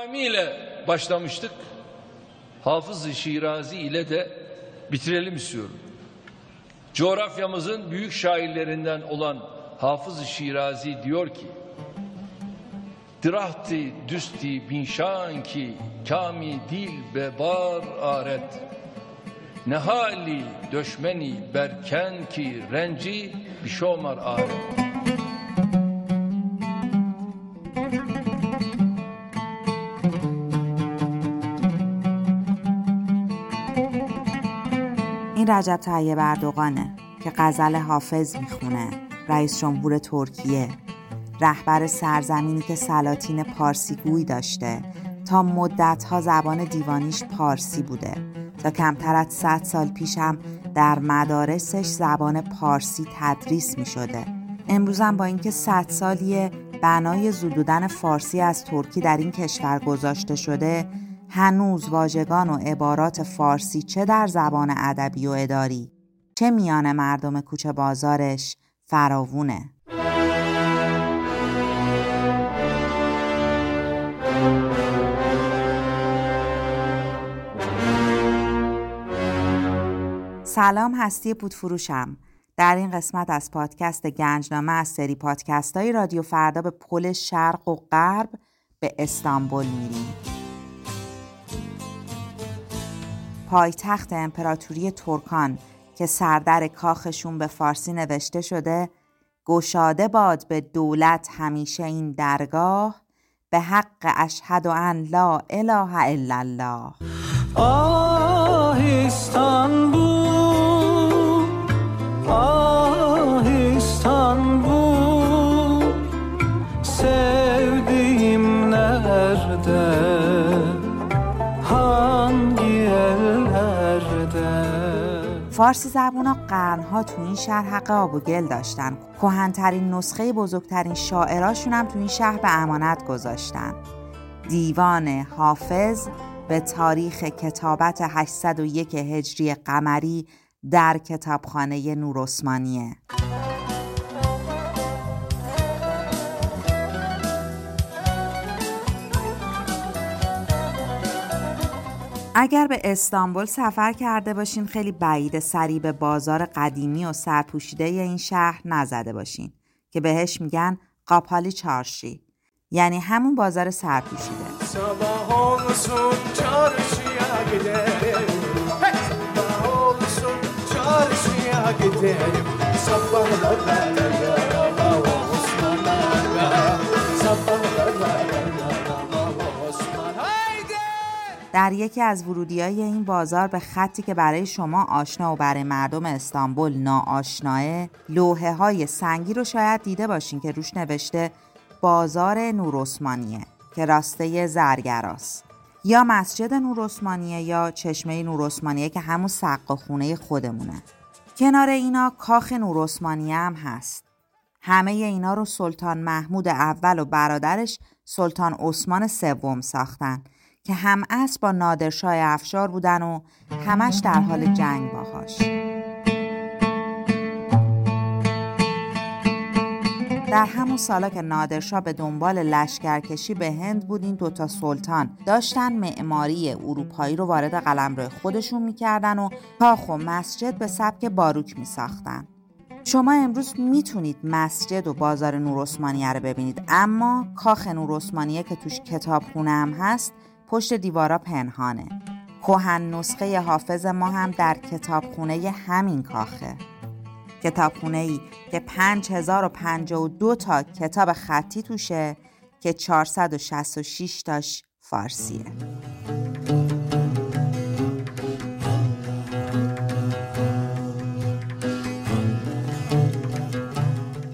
ile başlamıştık. Hafız-ı Şirazi ile de bitirelim istiyorum. Coğrafyamızın büyük şairlerinden olan Hafız-ı Şirazi diyor ki Dirahti düsti binşan ki kami dil be bar aret Nehali döşmeni berken ki renci bişomar aret این رجب طیب اردوغانه که غزل حافظ می‌خونه رئیس جمهور ترکیه. رهبر سرزمینی که سلاطین پارسی گوی داشته. تا مدتها زبان دیوانیش پارسی بوده. تا کمتر از 100 سال پیشم در مدارسش زبان پارسی تدریس می شده. امروزم با اینکه 100 سالی بنای زدودن فارسی از ترکی در این کشور گذاشته شده هنوز واژگان و عبارات فارسی چه در زبان ادبی و اداری چه میان مردم کوچه بازارش فراوونه. سلام هستی پودفروشم. در این قسمت از پادکست گنجنامه از سری پادکست های رادیو فردا به پل شرق و غرب به استانبول میریم. پایتخت امپراتوری ترکان که سردر کاخشون به فارسی نوشته شده گشاده باد به دولت همیشه این درگاه به حق اشهد ان لا اله الا الله. آه فارسی زبون ها قرنها تو این شهر حق آب و گل داشتن. کهنترین نسخه بزرگترین شاعراشون هم تو این شهر به امانت گذاشتن. دیوان حافظ به تاریخ کتابت 801 هجری قمری در کتابخانه نور عثمانیه. اگر به استانبول سفر کرده باشین خیلی بعید سری به بازار قدیمی و سرپوشیده این şehir نزده باشین که بهش میگن قاپالی چارشی. یعنی همون بازار سرپوشیده. در یکی از ورودی های این بازار به خطی که برای شما آشنا و برای مردم استانبول ناآشناه لوحه های سنگی رو شاید دیده باشین که روش نوشته بازار نور عثمانیه که راسته زرگراست. یا مسجد نور عثمانیه یا چشمه نور عثمانیه که همون سقا خونه خودمونه. کنار اینا کاخ نور عثمانیه هم هست. همه اینا رو سلطان محمود اول و برادرش سلطان عثمان سوم ساختن. که هم از با نادرشاه افشار بودن و همش در حال جنگ باهاش. در همون سالا که نادرشاه به دنبال لشکرکشی به هند بود این دوتا سلطان داشتن معماری اروپایی رو وارد قلمرو خودشون می‌کردن و کاخ و مسجد به سبک باروک میساختن. شما امروز می‌تونید مسجد و بازار نور رو ببینید اما کاخ نور که توش کتابخونه هم هست پشت دیوارا پنهانه. کهن نسخه حافظ ما هم در کتابخونه همین کاخه. کتابخونه ای که 5052 تا کتاب خطی توشه که 466 تاش فارسیه.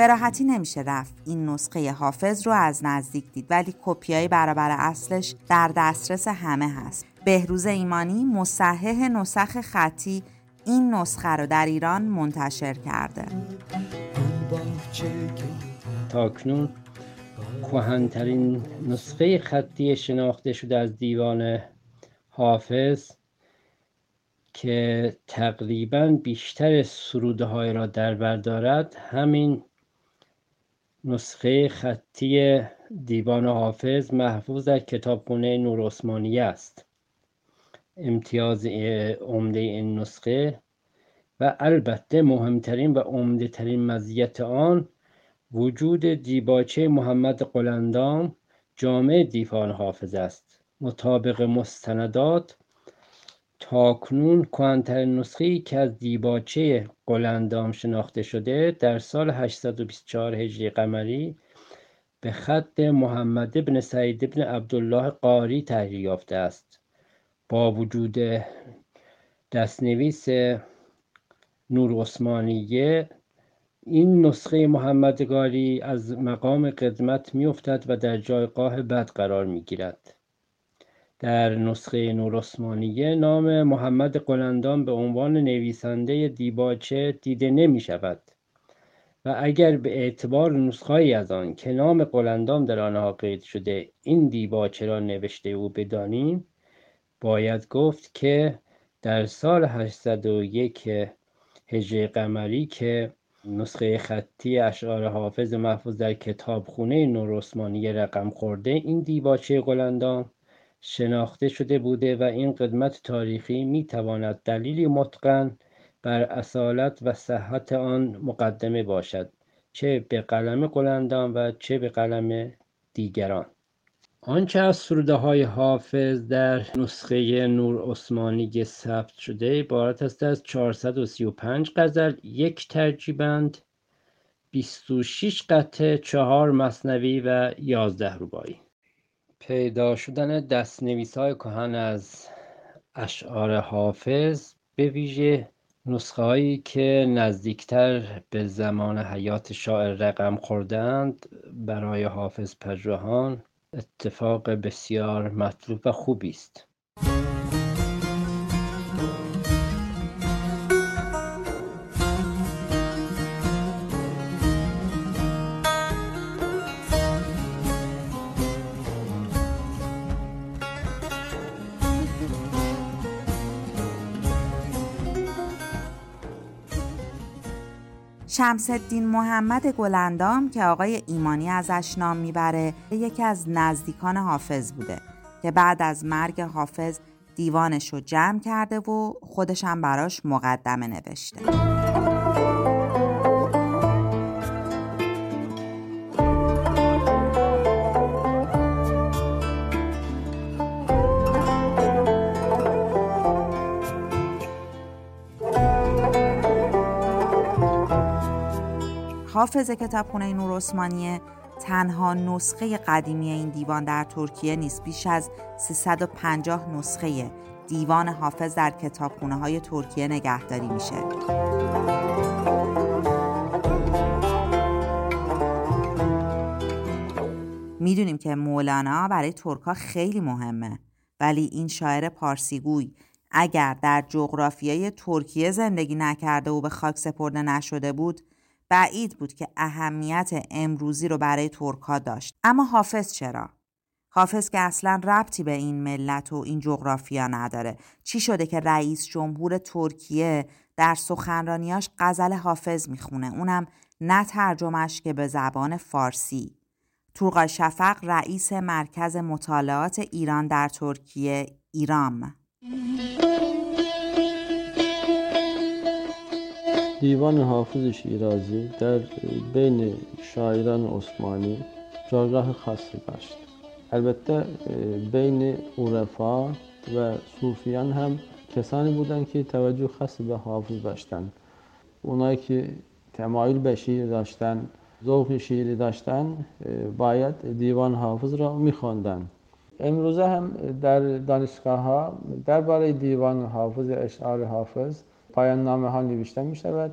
به راحتی نمیشه رفت. این نسخه حافظ رو از نزدیک دید ولی کپیای برابر اصلش در دسترس همه هست. بهروز ایمانی مصحح نسخ خطی این نسخه رو در ایران منتشر کرده. تاکنون کهنترین نسخه خطی شناخته شده از دیوان حافظ که تقریبا بیشتر سروده های را در بر دارد همین نسخه خطی دیوان حافظ محفوظ در کتابخونه نور عثمانی است. امتیاز عمده این نسخه و البته مهمترین و عمده ترین مزیت آن وجود دیباچه محمد قلندام جامع دیوان حافظ است. مطابق مستندات تاکنون کهنترین نسخه که از دیباچه قلندام شناخته شده در سال 824 هجری قمری به خط محمد بن سعید بن عبدالله قاری تحریر یافته است. با وجود دستنویس نور عثمانیه این نسخه محمدگاری از مقام قدمت میافتد و در جایگاه بد قرار می‌گیرد. در نسخه نور عثمانیه نام محمد قلندان به عنوان نویسنده دیباچه دیده نمی شود. و اگر به اعتبار نسخه‌ای از آن که نام قلندام در آنها قید شده این دیباچه را نوشته او بدانیم باید گفت که در سال 801 هجری قمری که نسخه خطی اشعار حافظ محفوظ در کتابخونه نور عثمانی رقم خورده این دیباچه قلندام شناخته شده بوده و این قدمت تاریخی می تواند دلیلی متقن بر اصالت و صحت آن مقدمه باشد چه به قلم قلندان و چه به قلم دیگران. آنچه از سروده های حافظ در نسخه نور عثمانی ثبت شده عبارت است از 435 غزل یک ترجیبند 26 قطعه چهار مصنوی و 11 ربایی. پیدا شدن دستنویس های کهن از اشعار حافظ به ویژه نسخه هایی که نزدیکتر به زمان حیات شاعر رقم خوردند برای حافظ پژوهان اتفاق بسیار مطلوب و خوبی است. شمس الدین محمد گلندام که آقای ایمانی ازش نام می‌بره یکی از نزدیکان حافظ بوده که بعد از مرگ حافظ دیوانش رو جمع کرده و خودش هم براش مقدمه نوشته. حافظ کتابخونه نور عثمانیه تنها نسخه قدیمی این دیوان در ترکیه نیست بیش از 350 نسخه دیوان حافظ در کتابخونه های ترکیه نگهداری میشه. می‌دونیم که مولانا برای ترکا خیلی مهمه ولی این شاعر پارسیگوی اگر در جغرافیای ترکیه زندگی نکرده و به خاک سپرده نشده بود بعید بود که اهمیت امروزی رو برای ترکا داشت. اما حافظ چرا؟ حافظ که اصلا ربطی به این ملت و این جغرافیا نداره. چی شده که رئیس جمهور ترکیه در سخنرانیاش غزل حافظ می‌خونه؟ اونم نه ترجمش که به زبان فارسی. تورقای شفق رئیس مرکز مطالعات ایران در ترکیه ایرام. دیوان حافظ شیرازی در بین شاعران عثمانی جایگاه خاصی داشت البته بین عرفا و صوفیان هم کسانی بودند که توجه خاصی به حافظ داشتند اونایی که تمایل به شعر داشتن ذوق شعری داشتن باید دیوان حافظ را میخواندن امروزه هم در دانشگاه ها درباره دیوان حافظ اشعار حافظ پایان نامه ها نوشته می شود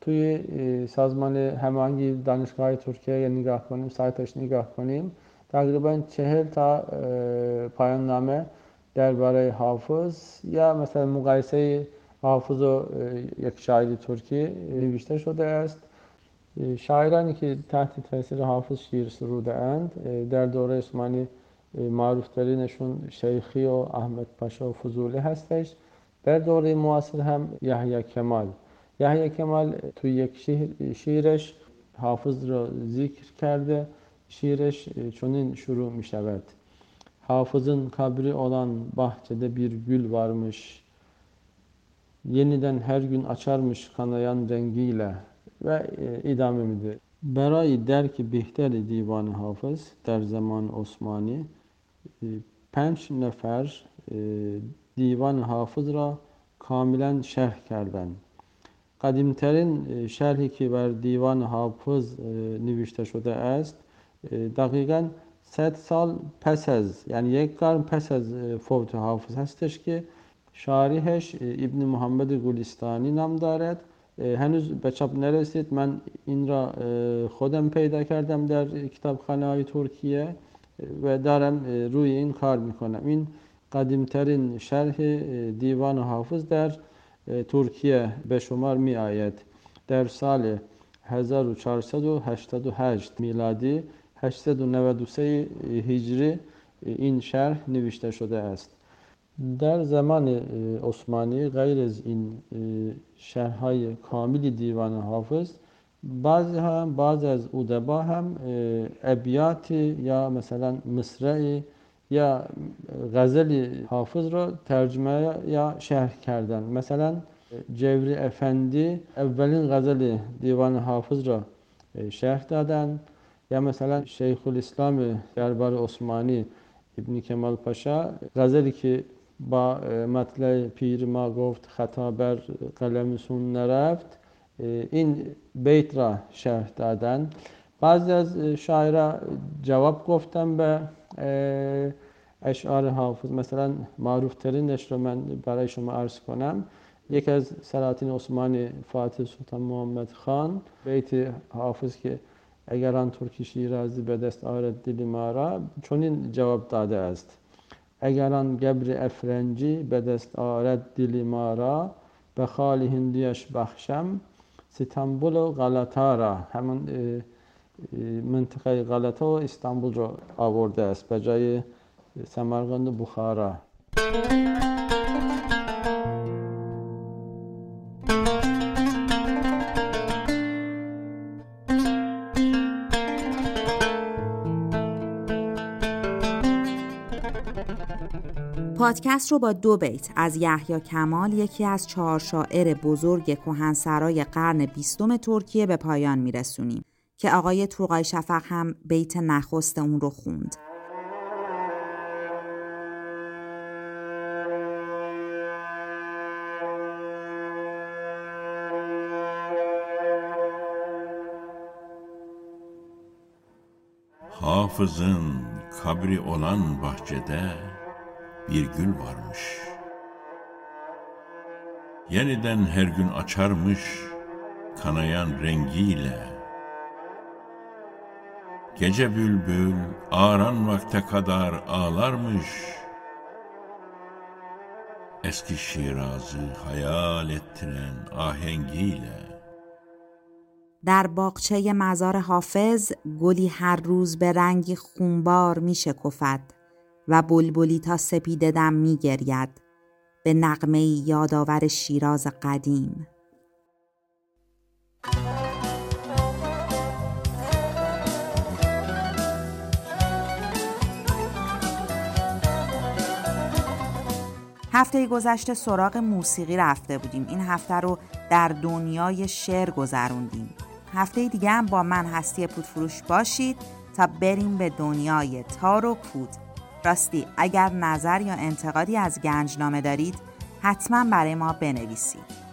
توی سازمان هماهنگی دانشگاه ترکیه نگاه کنیم سایتش نگاه کنیم. تقریبا چهل تا پایان نامه درباره حافظ یا مثلا مقایسه حافظ و یک شاعر ترکی نوشته شده است. شاعرانی که تحت تاثیر حافظ شیر سروده اند در دوره عثمانی معروف ترینشون شیخی و احمد پاشا و فضولی هستش. در دوره معاصر هم یحیی کمال یحیی کمال تو یک شیرش حافظ را ذکر کرده şiirش çonun şuru mi şevet. Hafızın kabri olan bahçede bir gül varmış. Yeniden her gün açarmış kanayan rengiyle ve e, idame midir. برای درک بهتر دیوان حافظ در زمان عثمانی پنج نفر دیوان حافظ را کاملا شرح کردند. قدیمترین شرحی که بر دیوان حافظ نوشته شده است دقیقا 100 سال پس از یعنی یک قرن پس از فوت حافظ هستش که شارحش ابن محمد گلستانی نام دارد. henüz به چاپ نرسید. من این را خودم پیدا کردم در کتابخانه های ترکیه و دارم روی این کار می‌کنم. این قدیمترین شرح دیوان حافظ در ترکیه به شمار می آید. در سال 1488 میلادی 893 هجری این شرح نوشته شده است. در زمان عثمانی غیر از این شرحهای کامل دیوان حافظ بعضی هم بعض از ادبا هم ابیات یا مثلا مصرع یا غزل حافظ را ترجمه یا شرح کردن مثلا جوری افندی اولین غزل دیوان حافظ را شرح دادن یا مثلا شیخ الاسلام دربار عثمانی ابن کمال پاشا غزلی که با مطلع پیر ما گفت خطا بر قلمسون نرفت این بیت را شرح دادن بعضی از شاعرها جواب گفتن به اشعار حافظ. مثلا معروف ترینش رو من برای شما عرض کنم. یکی از سلاطین عثمانی فاتح سلطان محمد خان بیت حافظ که اگر آن ترکی شیرازی به دست آرد دل ما را چنین جواب داده است. اگر آن گبر افرنجی به دست آرد دل ما را به خال هندیش بخشم ستنبول و غلطا را. همون منطقه غلطه و استانبول رو آورده است. به جای سمرقند و بخارا. پادکست رو با دو بیت از یحیی کمال یکی از چهار شاعر بزرگ کهنسرای قرن بیستم ترکیه به پایان میرسونیم. که آقای توقای شفق هم بیت نخست اون رو خوند. Hafızın kabri olan bahçede bir gül varmış. Yeniden her gün açarmış kanayan rengiyle. Gece bülbül ağaran vakte kadar ağlarmış. Eski Şiraz'ı hayal ettiren ahengiyle. در باغچه مزار حافظ گلی هر روز به رنگی خونبار می شکفد و بلبلی تا سپیده دم می گرید به نقمه یادآور شیراز قدیم هفته گذشته سراغ موسیقی رفته بودیم. این هفته رو در دنیای شعر گذروندیم. هفته دیگه هم با من هستی پودفروش باشید تا بریم به دنیای تار و پود. راستی اگر نظر یا انتقادی از گنجنامه دارید حتما برای ما بنویسید.